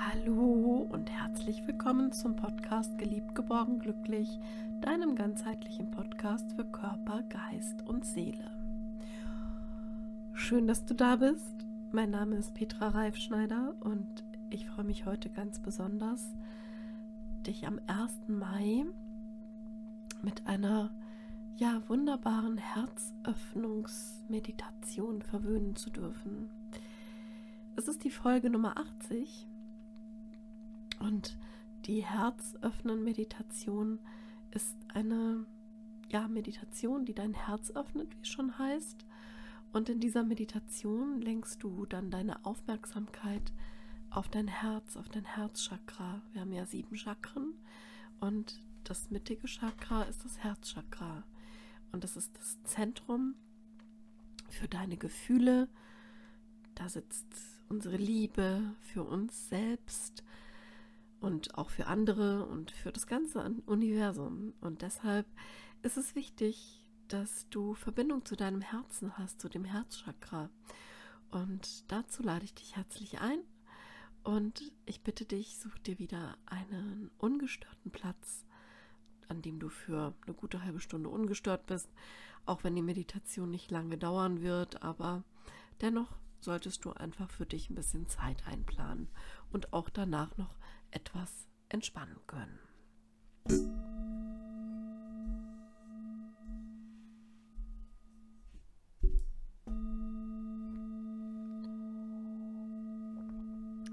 Hallo und herzlich willkommen zum Podcast Geliebt, geborgen, glücklich, deinem ganzheitlichen Podcast für Körper, Geist und Seele. Schön, dass du da bist. Mein Name ist Petra Reifschneider und ich freue mich heute ganz besonders, dich am 1. Mai mit einer ja wunderbaren Herzöffnungsmeditation verwöhnen zu dürfen. Es ist die Folge Nummer 80 und die Herzöffnen-Meditation ist eine ja, Meditation, die dein Herz öffnet, wie es schon heißt. Und in dieser Meditation lenkst du dann deine Aufmerksamkeit auf dein Herz, auf dein Herzchakra. Wir haben ja sieben Chakren und das mittige Chakra ist das Herzchakra. Und das ist das Zentrum für deine Gefühle. Da sitzt unsere Liebe für uns selbst und auch für andere und für das ganze Universum. Und deshalb ist es wichtig, dass du Verbindung zu deinem Herzen hast, zu dem Herzchakra. Und dazu lade ich dich herzlich ein. Und ich bitte dich, such dir wieder einen ungestörten Platz, an dem du für eine gute halbe Stunde ungestört bist, auch wenn die Meditation nicht lange dauern wird, aber dennoch solltest du einfach für dich ein bisschen Zeit einplanen und auch danach noch etwas entspannen können.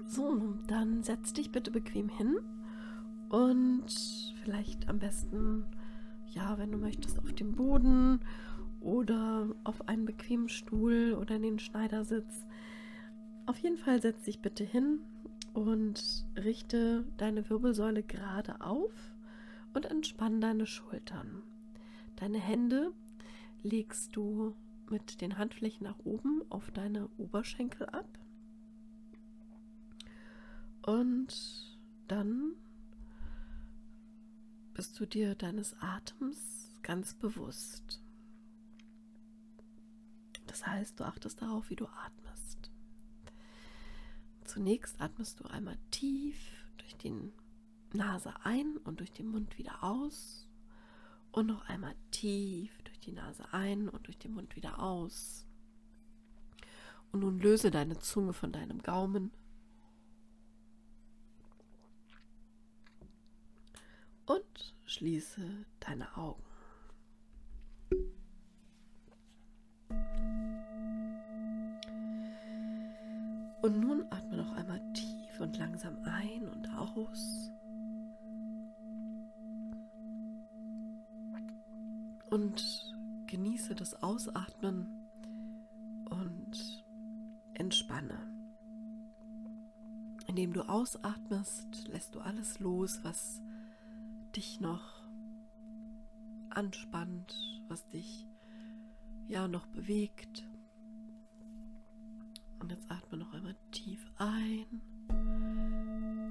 So, dann setz dich bitte bequem hin und vielleicht am besten, ja, wenn du möchtest, auf dem Boden oder auf einen bequemen Stuhl oder in den Schneidersitz. Auf jeden Fall setz dich bitte hin und richte deine Wirbelsäule gerade auf und entspann deine Schultern. Deine Hände legst du mit den Handflächen nach oben auf deine Oberschenkel ab. Und dann bist du dir deines Atems ganz bewusst. Das heißt, du achtest darauf, wie du atmest. Zunächst atmest du einmal tief durch die Nase ein und durch den Mund wieder aus. Und noch einmal tief durch die Nase ein und durch den Mund wieder aus. Und nun löse deine Zunge von deinem Gaumen und schließe deine Augen. Und nun atme noch einmal tief und langsam ein und aus. Und genieße das Ausatmen und entspanne. Indem du ausatmest, lässt du alles los, was dich noch anspannt, was dich ja noch bewegt. Ein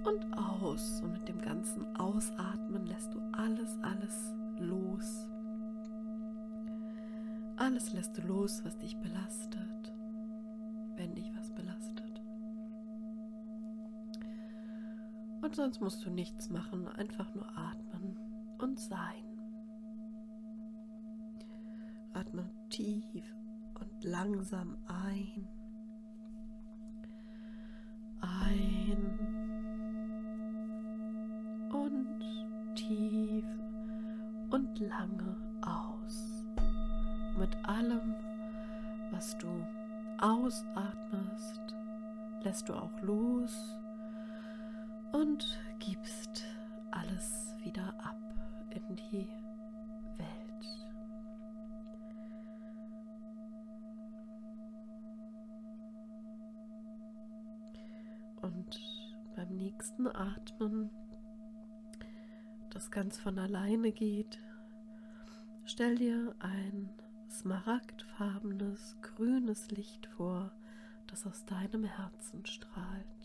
und aus. Und mit dem ganzen Ausatmen lässt du alles, alles los. Alles lässt du los, was dich belastet, wenn dich was belastet. Und sonst musst du nichts machen, einfach nur atmen und sein. Atme tief und langsam ein. Ein und tief und lange aus. Mit allem, was du ausatmest, lässt du auch los und gibst alles wieder ab in die Und beim nächsten Atmen, das ganz von alleine geht, stell dir ein smaragdfarbenes, grünes Licht vor, das aus deinem Herzen strahlt.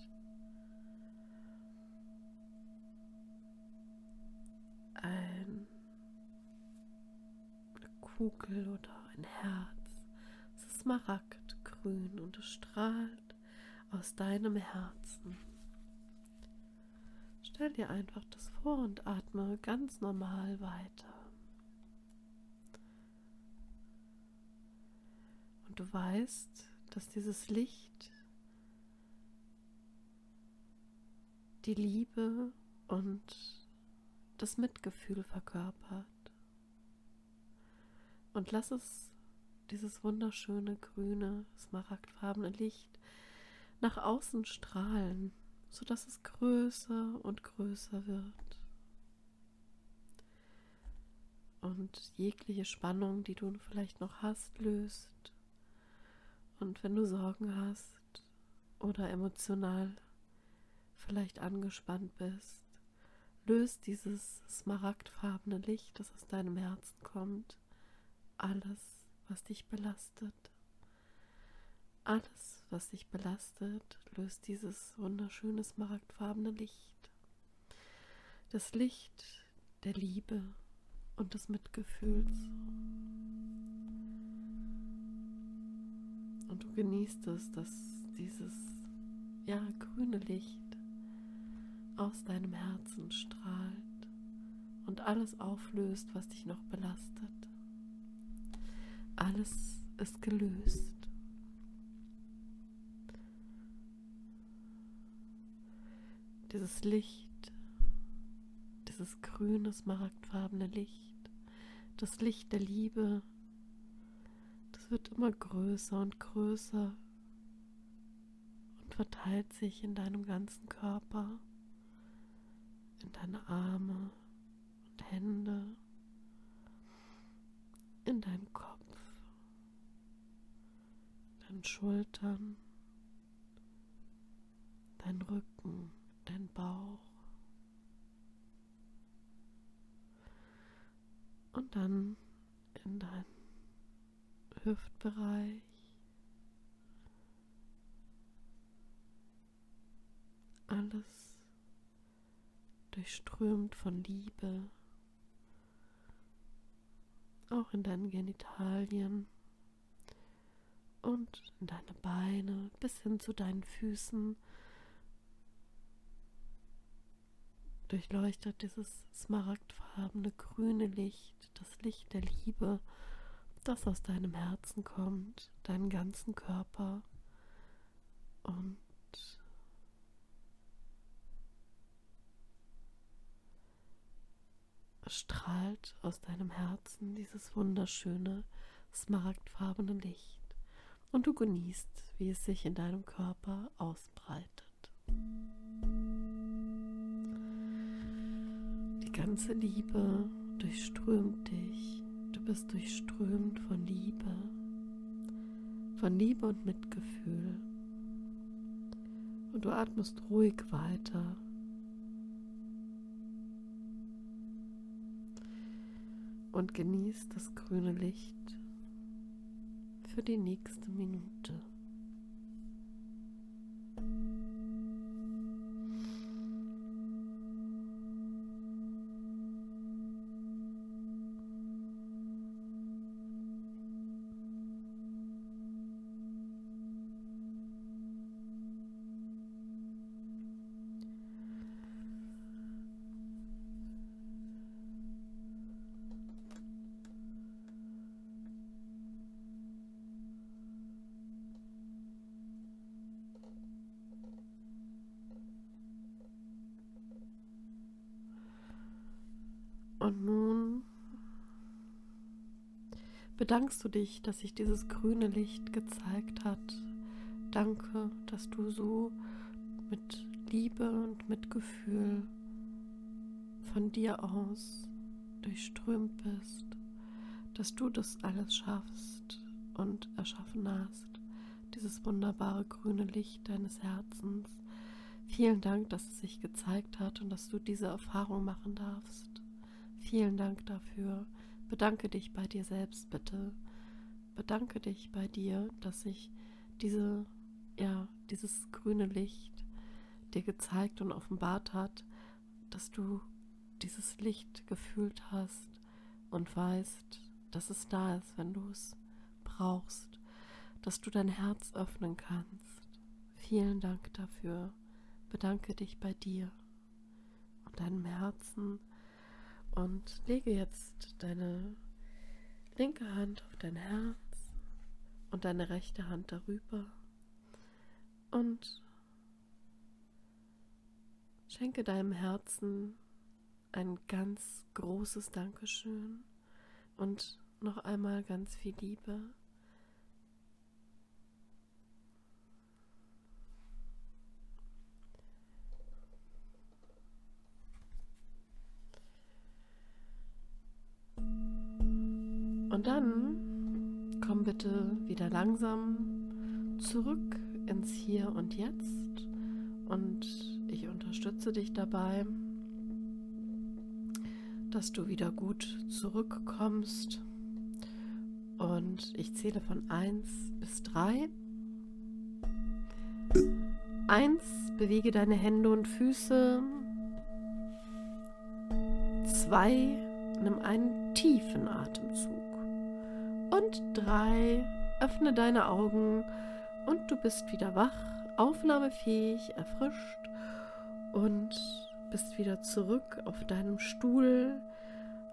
Kugel oder ein Herz. Es ist smaragdgrün und es strahlt aus deinem Herzen. Stell dir einfach das vor und atme ganz normal weiter. Und du weißt, dass dieses Licht die Liebe und das Mitgefühl verkörpert. Und lass es dieses wunderschöne grüne, smaragdfarbene Licht nach außen strahlen, sodass es größer und größer wird. Und jegliche Spannung, die du vielleicht noch hast, löst. Und wenn du Sorgen hast oder emotional vielleicht angespannt bist, löst dieses smaragdfarbene Licht, das aus deinem Herzen kommt, alles, was dich belastet. Alles, was dich belastet, löst dieses wunderschöne smaragdfarbene Licht. Das Licht der Liebe und des Mitgefühls. Und du genießt es, dass dieses ja grüne Licht aus deinem Herzen strahlt und alles auflöst, was dich noch belastet. Alles ist gelöst. Dieses Licht, dieses grüne, smaragdfarbene Licht, das Licht der Liebe, das wird immer größer und größer und verteilt sich in deinem ganzen Körper in deine Arme und Hände, in deinen Kopf, deinen Schultern, dein Rücken, dein Bauch. Und dann in deinen Hüftbereich. Alles durchströmt von Liebe, auch in deinen Genitalien und in deine Beine bis hin zu deinen Füßen. Durchleuchtet dieses smaragdfarbene grüne Licht, das Licht der Liebe, das aus deinem Herzen kommt, deinen ganzen Körper und strahlt aus deinem Herzen dieses wunderschöne, smaragdfarbene Licht und du genießt, wie es sich in deinem Körper ausbreitet. Ganze Liebe durchströmt dich. Du bist durchströmt von Liebe, von Liebe und Mitgefühl. Und du atmest ruhig weiter und genießt das grüne Licht für die nächste Minute. Und nun bedankst du dich, dass sich dieses grüne Licht gezeigt hat. Danke, dass du so mit Liebe und Mitgefühl von dir aus durchströmt bist, dass du das alles schaffst und erschaffen hast, dieses wunderbare grüne Licht deines Herzens. Vielen Dank, dass es sich gezeigt hat und dass du diese Erfahrung machen darfst. Vielen Dank dafür. Bedanke dich bei dir selbst, bitte. Bedanke dich bei dir, dass sich diese, ja, dieses grüne Licht dir gezeigt und offenbart hat, dass du dieses Licht gefühlt hast und weißt, dass es da ist, wenn du es brauchst, dass du dein Herz öffnen kannst. Vielen Dank dafür. Bedanke dich bei dir. und deinem Herzen und lege jetzt deine linke Hand auf dein Herz und deine rechte Hand darüber und schenke deinem Herzen ein ganz großes Dankeschön und noch einmal ganz viel Liebe. Und dann komm bitte wieder langsam zurück ins Hier und Jetzt und ich unterstütze dich dabei, dass du wieder gut zurückkommst. Und ich zähle von 1 bis 3. 1. Bewege deine Hände und Füße. 2. Nimm einen tiefen Atemzug. Und 3. Öffne deine Augen und du bist wieder wach, aufnahmefähig, erfrischt und bist wieder zurück auf deinem Stuhl,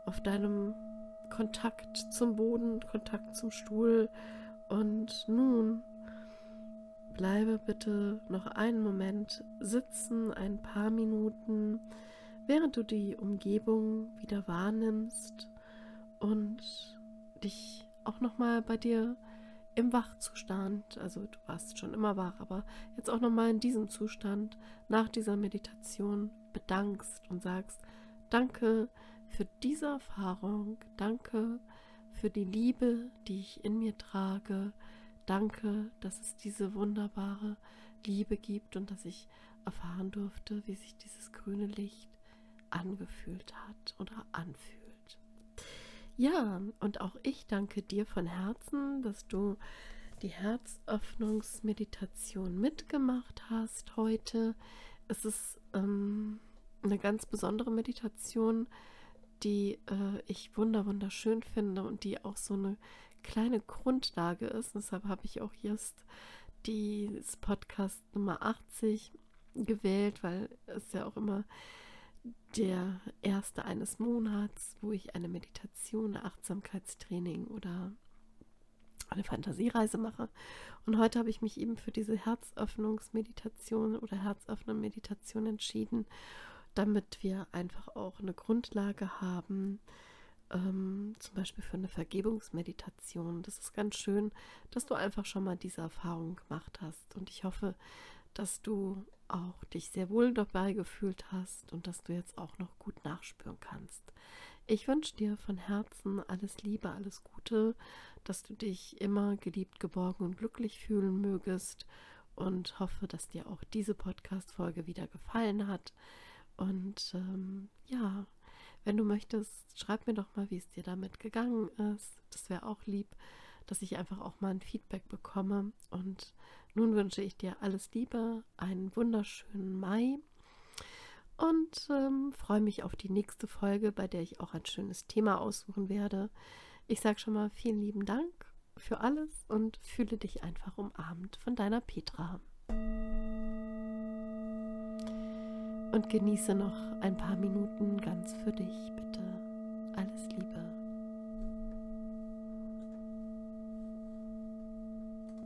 auf deinem Kontakt zum Boden, Kontakt zum Stuhl. Und nun bleibe bitte noch einen Moment sitzen, ein paar Minuten, während du die Umgebung wieder wahrnimmst und dich auch noch mal bei dir im Wachzustand, also du warst schon immer wach, aber jetzt auch nochmal in diesem Zustand nach dieser Meditation bedankst und sagst, danke für diese Erfahrung, danke für die Liebe, die ich in mir trage, danke, dass es diese wunderbare Liebe gibt und dass ich erfahren durfte, wie sich dieses grüne Licht angefühlt hat oder anfühlt. Ja, und auch ich danke dir von Herzen, dass du die Herzöffnungsmeditation mitgemacht hast heute. Es ist ähm, eine ganz besondere Meditation, die äh, ich wunder wunderschön finde und die auch so eine kleine Grundlage ist. Deshalb habe ich auch jetzt die Podcast Nummer 80 gewählt, weil es ja auch immer der erste eines Monats, wo ich eine Meditation, ein Achtsamkeitstraining oder eine Fantasiereise mache. Und heute habe ich mich eben für diese Herzöffnungsmeditation oder Herzöffnungsmeditation entschieden, damit wir einfach auch eine Grundlage haben, ähm, zum Beispiel für eine Vergebungsmeditation. Das ist ganz schön, dass du einfach schon mal diese Erfahrung gemacht hast. Und ich hoffe, dass du auch dich sehr wohl dabei gefühlt hast und dass du jetzt auch noch gut nachspüren kannst. Ich wünsche dir von Herzen alles Liebe, alles Gute, dass du dich immer geliebt, geborgen und glücklich fühlen mögest und hoffe, dass dir auch diese Podcast-Folge wieder gefallen hat. Und ähm, ja, wenn du möchtest, schreib mir doch mal, wie es dir damit gegangen ist. Das wäre auch lieb, dass ich einfach auch mal ein Feedback bekomme. Und nun wünsche ich dir alles Liebe, einen wunderschönen Mai und ähm, freue mich auf die nächste Folge, bei der ich auch ein schönes Thema aussuchen werde. Ich sage schon mal vielen lieben Dank für alles und fühle dich einfach umarmt von deiner Petra. Und genieße noch ein paar Minuten ganz für dich, bitte. Alles Liebe.